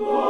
Lord.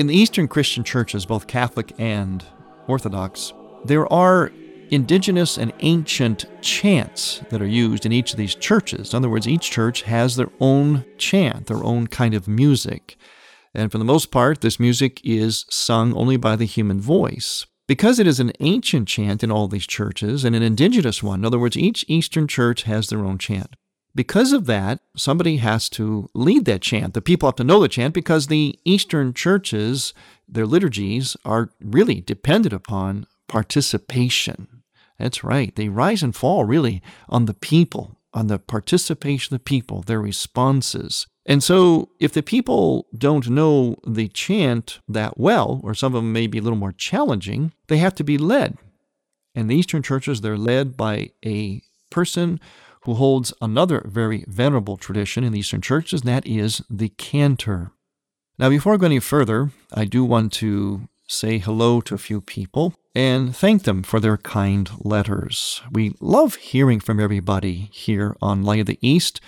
In the Eastern Christian churches, both Catholic and Orthodox, there are indigenous and ancient chants that are used in each of these churches. In other words, each church has their own chant, their own kind of music. And for the most part, this music is sung only by the human voice. Because it is an ancient chant in all these churches and an indigenous one, in other words, each Eastern church has their own chant. Because of that, somebody has to lead that chant. The people have to know the chant because the Eastern churches, their liturgies, are really dependent upon participation. That's right. They rise and fall really on the people, on the participation of the people, their responses. And so, if the people don't know the chant that well, or some of them may be a little more challenging, they have to be led. In the Eastern churches, they're led by a person who holds another very venerable tradition in the Eastern churches, and that is the cantor. Now, before I go any further, I do want to say hello to a few people and thank them for their kind letters. We love hearing from everybody here on Light of the East.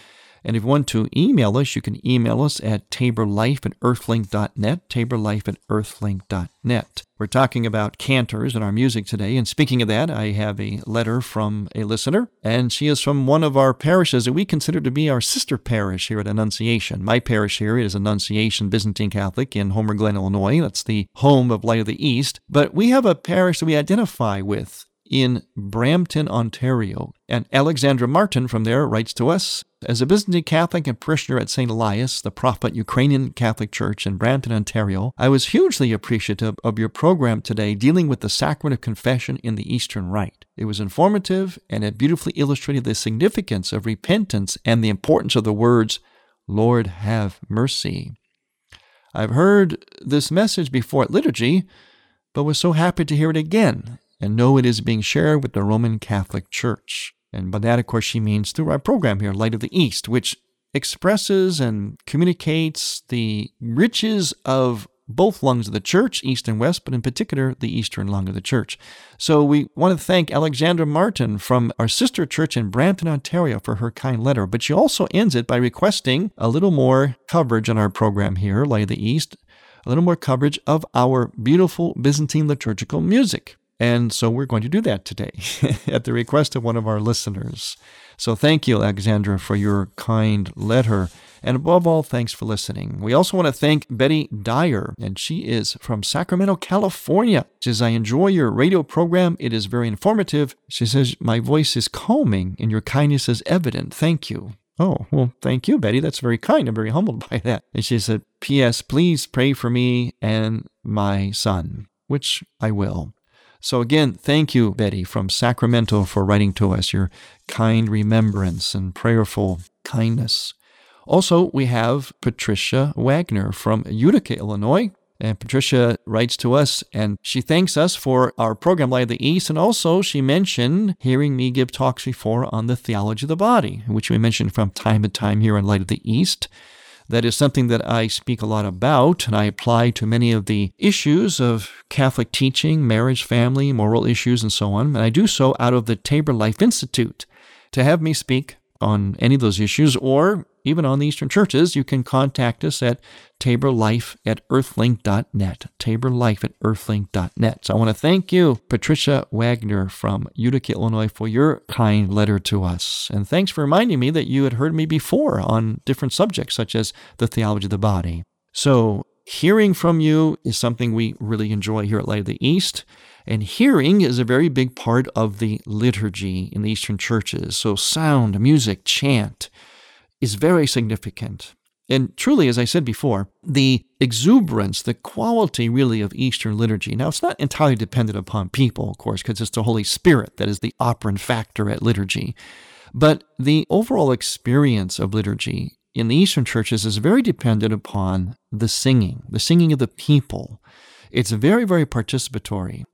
And if you want to email us, you can email us at taborlife at earthlink.net, taborlife at earthlink.net. We're talking about cantors in our music today. And speaking of that, I have a letter from a listener, and she is from one of our parishes that we consider to be our sister parish here at Annunciation. My parish here is Annunciation Byzantine Catholic in Homer Glen, Illinois. That's the home of Light of the East. But we have a parish that we identify with in Brampton, Ontario. And Alexandra Martin from there writes to us As a Byzantine Catholic and parishioner at St. Elias, the Prophet Ukrainian Catholic Church in Brampton, Ontario, I was hugely appreciative of your program today dealing with the sacrament of confession in the Eastern Rite. It was informative and it beautifully illustrated the significance of repentance and the importance of the words, Lord, have mercy. I've heard this message before at liturgy, but was so happy to hear it again and know it is being shared with the Roman Catholic Church. And by that, of course, she means through our program here, Light of the East, which expresses and communicates the riches of both lungs of the church, east and west, but in particular the eastern lung of the church. So we want to thank Alexandra Martin from our sister church in Brampton, Ontario for her kind letter. But she also ends it by requesting a little more coverage on our program here, Light of the East, a little more coverage of our beautiful Byzantine liturgical music. And so we're going to do that today at the request of one of our listeners. So thank you, Alexandra, for your kind letter. And above all, thanks for listening. We also want to thank Betty Dyer, and she is from Sacramento, California. She says, I enjoy your radio program. It is very informative. She says, My voice is calming and your kindness is evident. Thank you. Oh, well, thank you, Betty. That's very kind. I'm very humbled by that. And she said, P.S. Please pray for me and my son, which I will. So, again, thank you, Betty, from Sacramento, for writing to us your kind remembrance and prayerful kindness. Also, we have Patricia Wagner from Utica, Illinois. And Patricia writes to us and she thanks us for our program, Light of the East. And also, she mentioned hearing me give talks before on the theology of the body, which we mentioned from time to time here on Light of the East. That is something that I speak a lot about, and I apply to many of the issues of Catholic teaching, marriage, family, moral issues, and so on. And I do so out of the Tabor Life Institute. To have me speak on any of those issues or even on the Eastern churches, you can contact us at taborlife at earthlink.net. Taborlife at earthlink.net. So I want to thank you, Patricia Wagner from Utica, Illinois, for your kind letter to us. And thanks for reminding me that you had heard me before on different subjects, such as the theology of the body. So hearing from you is something we really enjoy here at Light of the East. And hearing is a very big part of the liturgy in the Eastern churches. So, sound, music, chant is very significant. And truly, as I said before, the exuberance, the quality really of Eastern liturgy. Now, it's not entirely dependent upon people, of course, because it's the Holy Spirit that is the operant factor at liturgy. But the overall experience of liturgy in the Eastern churches is very dependent upon the singing, the singing of the people. It's very, very participatory.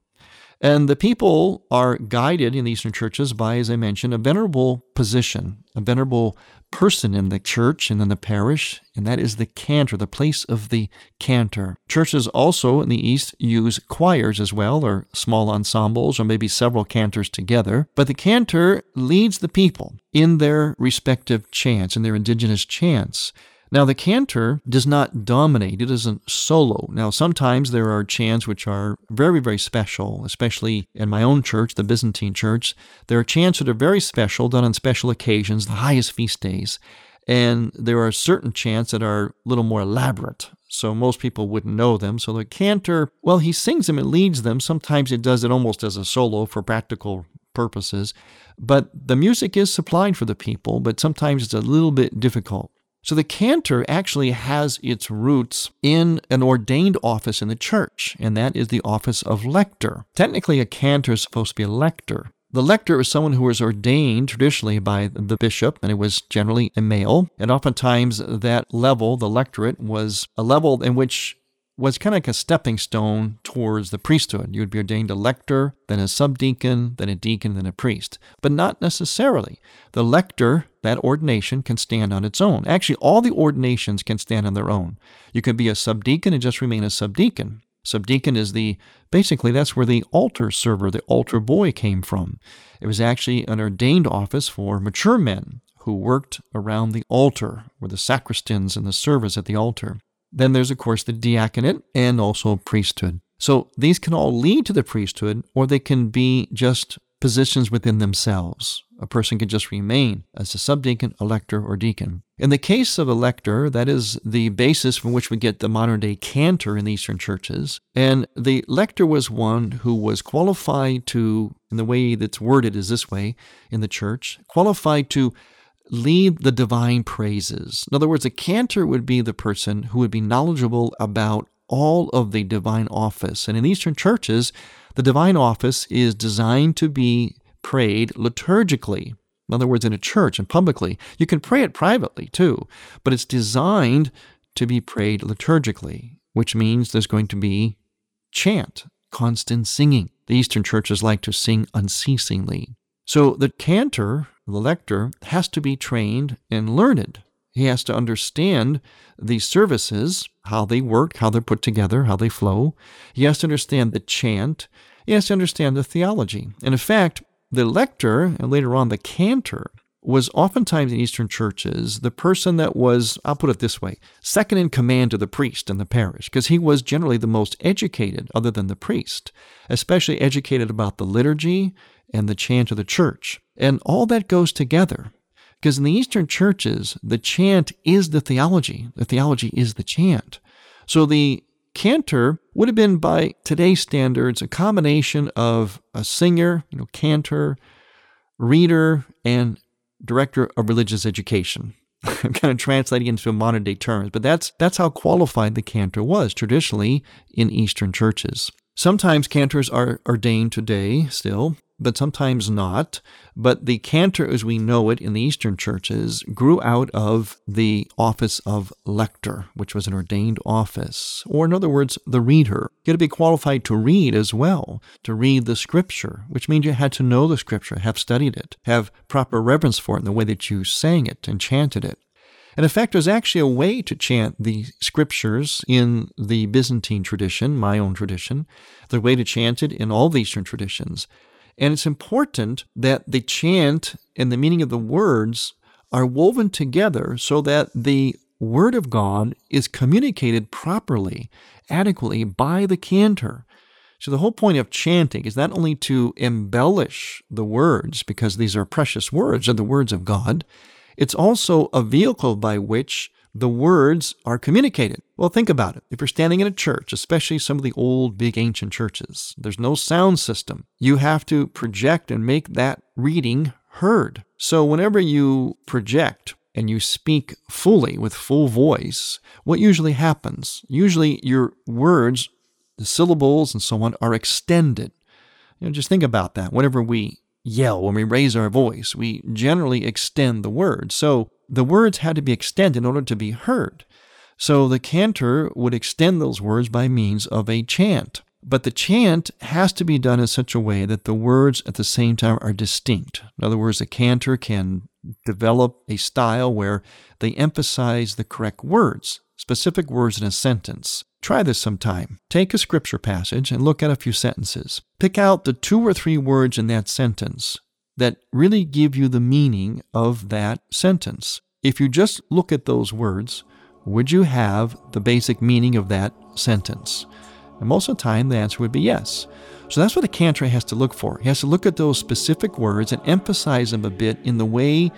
And the people are guided in the Eastern churches by, as I mentioned, a venerable position, a venerable person in the church and in the parish, and that is the cantor, the place of the cantor. Churches also in the East use choirs as well, or small ensembles, or maybe several cantors together. But the cantor leads the people in their respective chants, in their indigenous chants. Now, the cantor does not dominate, it doesn't solo. Now, sometimes there are chants which are very, very special, especially in my own church, the Byzantine church. There are chants that are very special, done on special occasions, the highest feast days. And there are certain chants that are a little more elaborate, so most people wouldn't know them. So the cantor, well, he sings them and leads them. Sometimes it does it almost as a solo for practical purposes. But the music is supplied for the people, but sometimes it's a little bit difficult. So the cantor actually has its roots in an ordained office in the church, and that is the office of lector. Technically, a cantor is supposed to be a lector. The lector is someone who was ordained traditionally by the bishop, and it was generally a male. And oftentimes, that level, the lectorate, was a level in which was kind of like a stepping stone towards the priesthood. You would be ordained a lector, then a subdeacon, then a deacon, then a priest. But not necessarily. The lector, that ordination, can stand on its own. Actually, all the ordinations can stand on their own. You could be a subdeacon and just remain a subdeacon. Subdeacon is the, basically, that's where the altar server, the altar boy came from. It was actually an ordained office for mature men who worked around the altar, were the sacristans and the servers at the altar. Then there's, of course, the diaconate and also priesthood. So these can all lead to the priesthood, or they can be just positions within themselves. A person can just remain as a subdeacon, a lector, or deacon. In the case of a lector, that is the basis from which we get the modern day cantor in the Eastern churches. And the lector was one who was qualified to, in the way that's worded is this way in the church, qualified to lead the divine praises. In other words, a cantor would be the person who would be knowledgeable about all of the divine office. And in Eastern churches, the divine office is designed to be prayed liturgically. In other words, in a church and publicly. You can pray it privately too, but it's designed to be prayed liturgically, which means there's going to be chant, constant singing. The Eastern churches like to sing unceasingly. So the cantor the lector has to be trained and learned. He has to understand these services, how they work, how they're put together, how they flow. He has to understand the chant. He has to understand the theology. And in fact, the lector, and later on the cantor, was oftentimes in Eastern churches the person that was, I'll put it this way, second in command to the priest in the parish, because he was generally the most educated, other than the priest, especially educated about the liturgy and the chant of the church. And all that goes together. Because in the Eastern churches, the chant is the theology, the theology is the chant. So the cantor would have been, by today's standards, a combination of a singer, you know, cantor, reader, and director of religious education. I'm kind of translating into modern day terms, but that's that's how qualified the cantor was traditionally in Eastern churches. Sometimes cantors are ordained today still but sometimes not. But the cantor, as we know it in the Eastern churches, grew out of the office of lector, which was an ordained office, or in other words, the reader. You had to be qualified to read as well, to read the scripture, which means you had to know the scripture, have studied it, have proper reverence for it in the way that you sang it and chanted it. And in fact, there's actually a way to chant the scriptures in the Byzantine tradition, my own tradition. the way to chant it in all the Eastern traditions. And it's important that the chant and the meaning of the words are woven together so that the Word of God is communicated properly, adequately by the cantor. So, the whole point of chanting is not only to embellish the words, because these are precious words, are the words of God, it's also a vehicle by which the words are communicated. Well, think about it. If you're standing in a church, especially some of the old, big, ancient churches, there's no sound system. You have to project and make that reading heard. So, whenever you project and you speak fully with full voice, what usually happens? Usually, your words, the syllables, and so on, are extended. You know, just think about that. Whenever we yell, when we raise our voice, we generally extend the words. So the words had to be extended in order to be heard. So the cantor would extend those words by means of a chant. But the chant has to be done in such a way that the words at the same time are distinct. In other words, the cantor can develop a style where they emphasize the correct words, specific words in a sentence. Try this sometime. Take a scripture passage and look at a few sentences. Pick out the two or three words in that sentence that really give you the meaning of that sentence. If you just look at those words, would you have the basic meaning of that sentence? And most of the time, the answer would be yes. So that's what a cantor has to look for. He has to look at those specific words and emphasize them a bit in the way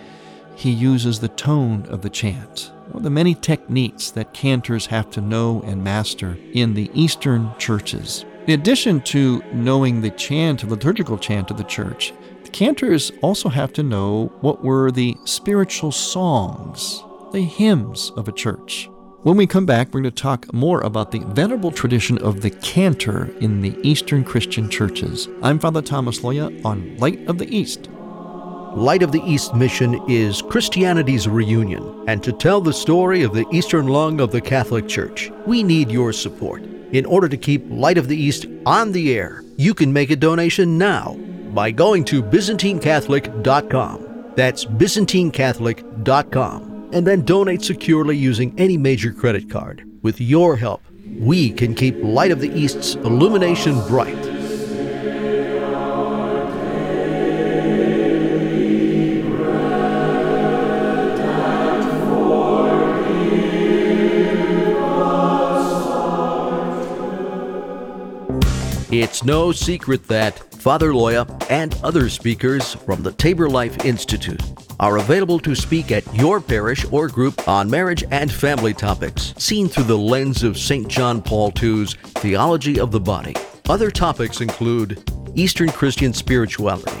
he uses the tone of the chant of the many techniques that cantors have to know and master in the Eastern churches. In addition to knowing the chant, the liturgical chant of the church, cantors also have to know what were the spiritual songs, the hymns of a church. When we come back, we're going to talk more about the venerable tradition of the cantor in the Eastern Christian churches. I'm Father Thomas Loya on Light of the East. Light of the East mission is Christianity's reunion, and to tell the story of the Eastern lung of the Catholic Church, we need your support. In order to keep Light of the East on the air, you can make a donation now by going to ByzantineCatholic.com. That's ByzantineCatholic.com. And then donate securely using any major credit card. With your help, we can keep Light of the East's illumination bright It's no secret that Father Loya and other speakers from the Tabor Life Institute are available to speak at your parish or group on marriage and family topics, seen through the lens of St. John Paul II's Theology of the Body. Other topics include Eastern Christian spirituality,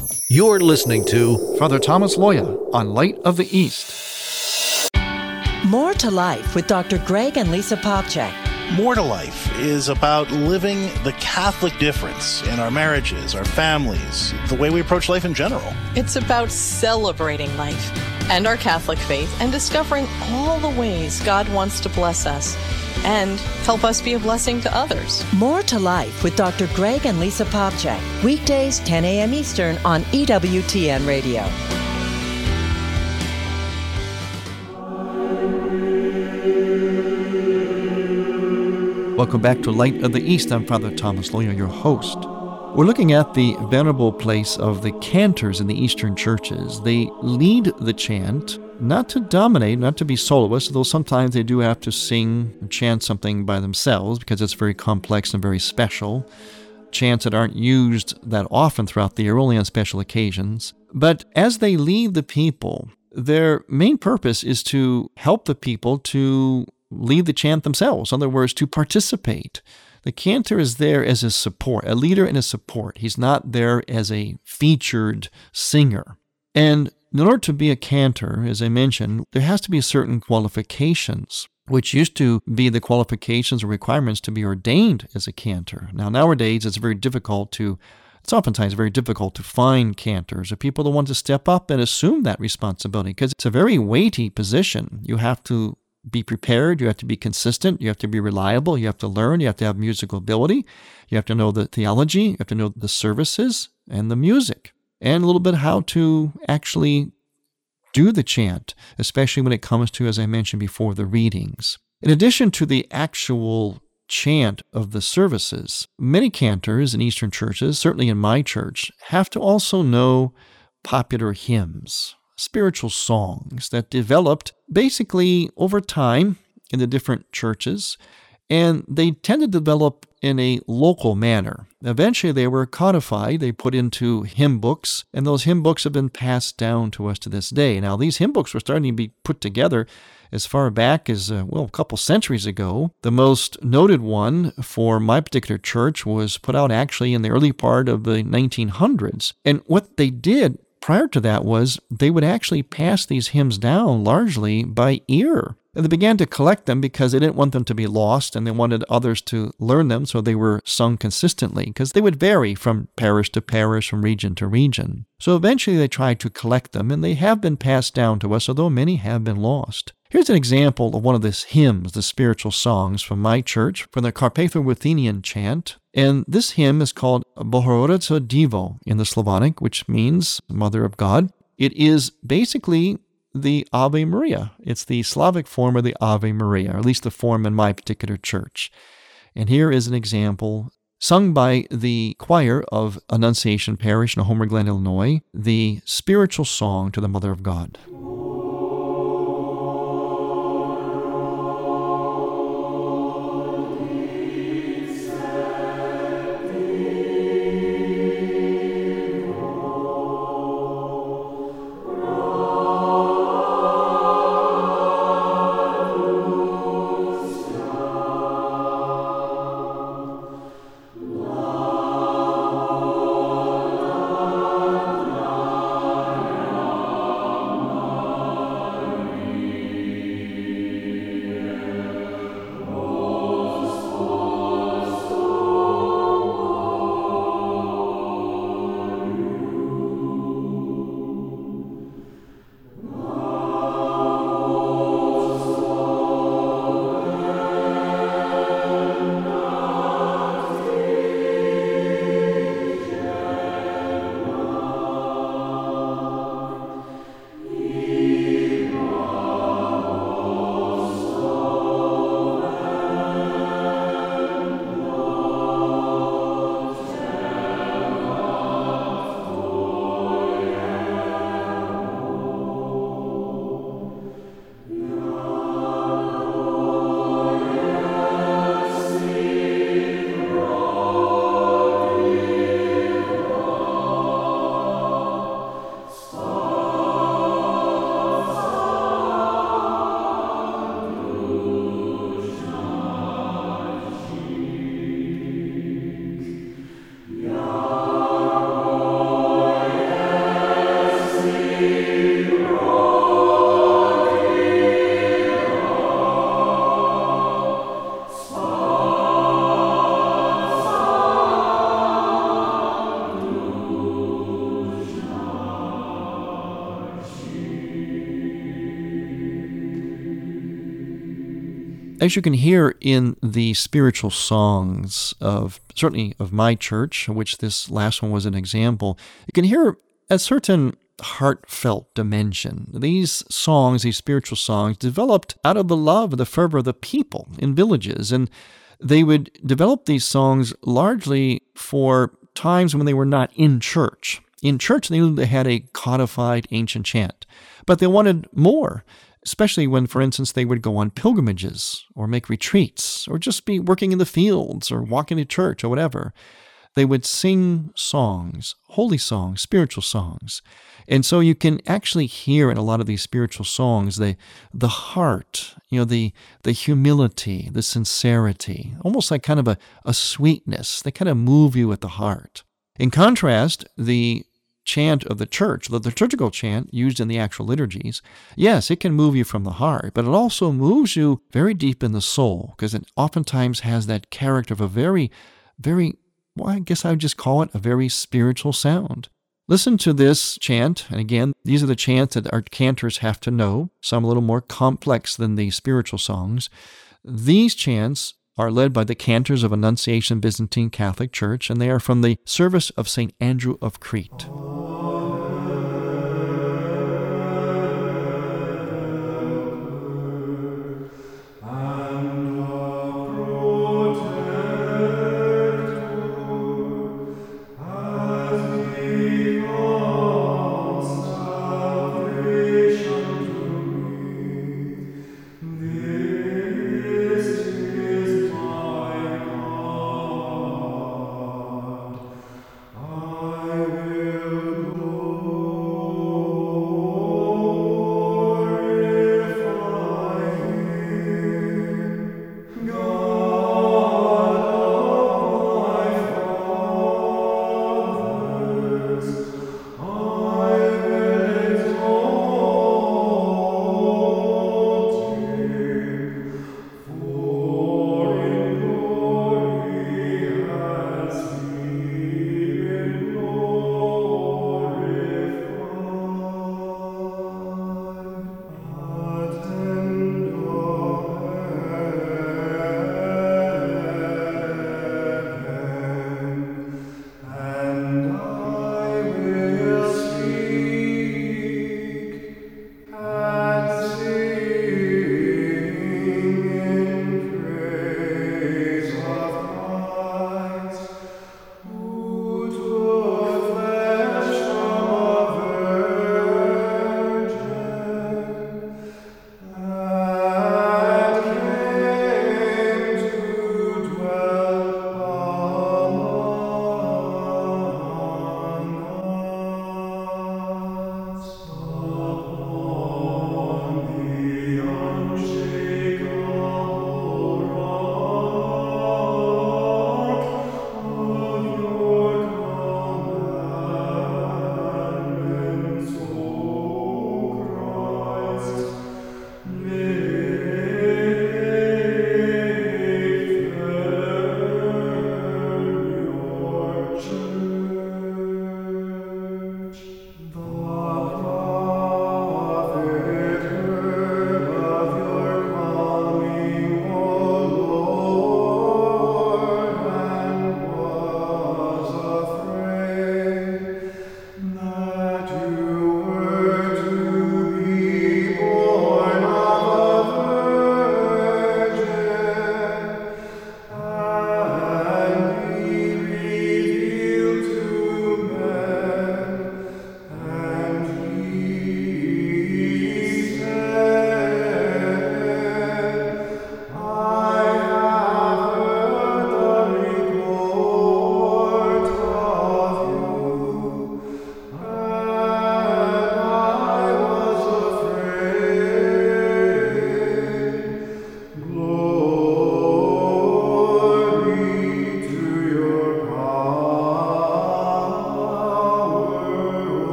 You're listening to Father Thomas Loya on Light of the East. More to Life with Dr. Greg and Lisa Popcak. More to Life is about living the Catholic difference in our marriages, our families, the way we approach life in general. It's about celebrating life and our Catholic faith and discovering all the ways God wants to bless us and help us be a blessing to others. More to Life with Dr. Greg and Lisa Popcak. Weekdays, 10 a.m. Eastern on EWTN Radio. Welcome back to Light of the East. I'm Father Thomas Loya, your host. We're looking at the venerable place of the cantors in the Eastern churches. They lead the chant not to dominate, not to be soloists, though sometimes they do have to sing and chant something by themselves because it's very complex and very special. chants that aren't used that often throughout the year, only on special occasions. But as they lead the people, their main purpose is to help the people to lead the chant themselves. In other words, to participate. The cantor is there as a support, a leader and a support. He's not there as a featured singer. And in order to be a cantor, as I mentioned, there has to be certain qualifications, which used to be the qualifications or requirements to be ordained as a cantor. Now, nowadays, it's very difficult to it's oftentimes very difficult to find cantors or people that want to step up and assume that responsibility because it's a very weighty position. You have to be prepared, you have to be consistent, you have to be reliable, you have to learn, you have to have musical ability, you have to know the theology, you have to know the services and the music, and a little bit how to actually do the chant, especially when it comes to, as I mentioned before, the readings. In addition to the actual chant of the services, many cantors in Eastern churches, certainly in my church, have to also know popular hymns spiritual songs that developed basically over time in the different churches, and they tend to develop in a local manner. Eventually, they were codified, they put into hymn books, and those hymn books have been passed down to us to this day. Now, these hymn books were starting to be put together as far back as, uh, well, a couple centuries ago. The most noted one for my particular church was put out actually in the early part of the 1900s. And what they did prior to that was they would actually pass these hymns down largely by ear. And they began to collect them because they didn't want them to be lost and they wanted others to learn them, so they were sung consistently because they would vary from parish to parish, from region to region. So eventually they tried to collect them and they have been passed down to us, although many have been lost. Here's an example of one of these hymns, the spiritual songs from my church, from the Carpatho-Ruthenian chant. And this hymn is called Bohorodica Divo in the Slavonic, which means Mother of God. It is basically the Ave Maria. It's the Slavic form of the Ave Maria, or at least the form in my particular church. And here is an example sung by the choir of Annunciation Parish in Homer Glen, Illinois, the spiritual song to the Mother of God. As you can hear in the spiritual songs of certainly of my church, which this last one was an example, you can hear a certain heartfelt dimension. These songs, these spiritual songs, developed out of the love and the fervor of the people in villages. And they would develop these songs largely for times when they were not in church. In church, they knew they had a codified ancient chant, but they wanted more especially when, for instance, they would go on pilgrimages or make retreats or just be working in the fields or walking to church or whatever. they would sing songs, holy songs, spiritual songs. And so you can actually hear in a lot of these spiritual songs the the heart, you know, the the humility, the sincerity, almost like kind of a, a sweetness. They kind of move you at the heart. In contrast, the chant of the church, the liturgical chant used in the actual liturgies, yes, it can move you from the heart, but it also moves you very deep in the soul because it oftentimes has that character of a very, very, well, I guess I would just call it a very spiritual sound. Listen to this chant, and again, these are the chants that our cantors have to know, some a little more complex than the spiritual songs. These chants are led by the cantors of Annunciation Byzantine Catholic Church, and they are from the service of St. Andrew of Crete.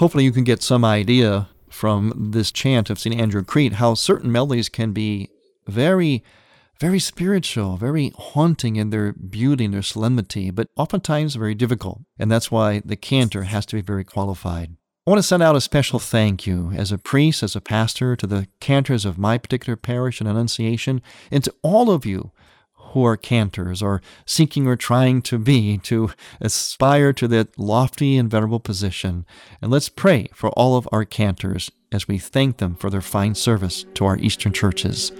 Hopefully, you can get some idea from this chant of St. Andrew Crete how certain melodies can be very, very spiritual, very haunting in their beauty and their solemnity, but oftentimes very difficult. And that's why the cantor has to be very qualified. I want to send out a special thank you as a priest, as a pastor, to the cantors of my particular parish and Annunciation, and to all of you who are cantors or seeking or trying to be to aspire to that lofty and venerable position. And let's pray for all of our cantors as we thank them for their fine service to our Eastern churches.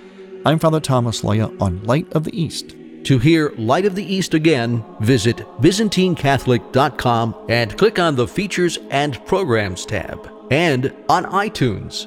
I'm Father Thomas Loya on Light of the East. To hear Light of the East again, visit ByzantineCatholic.com and click on the Features and Programs tab. And on iTunes,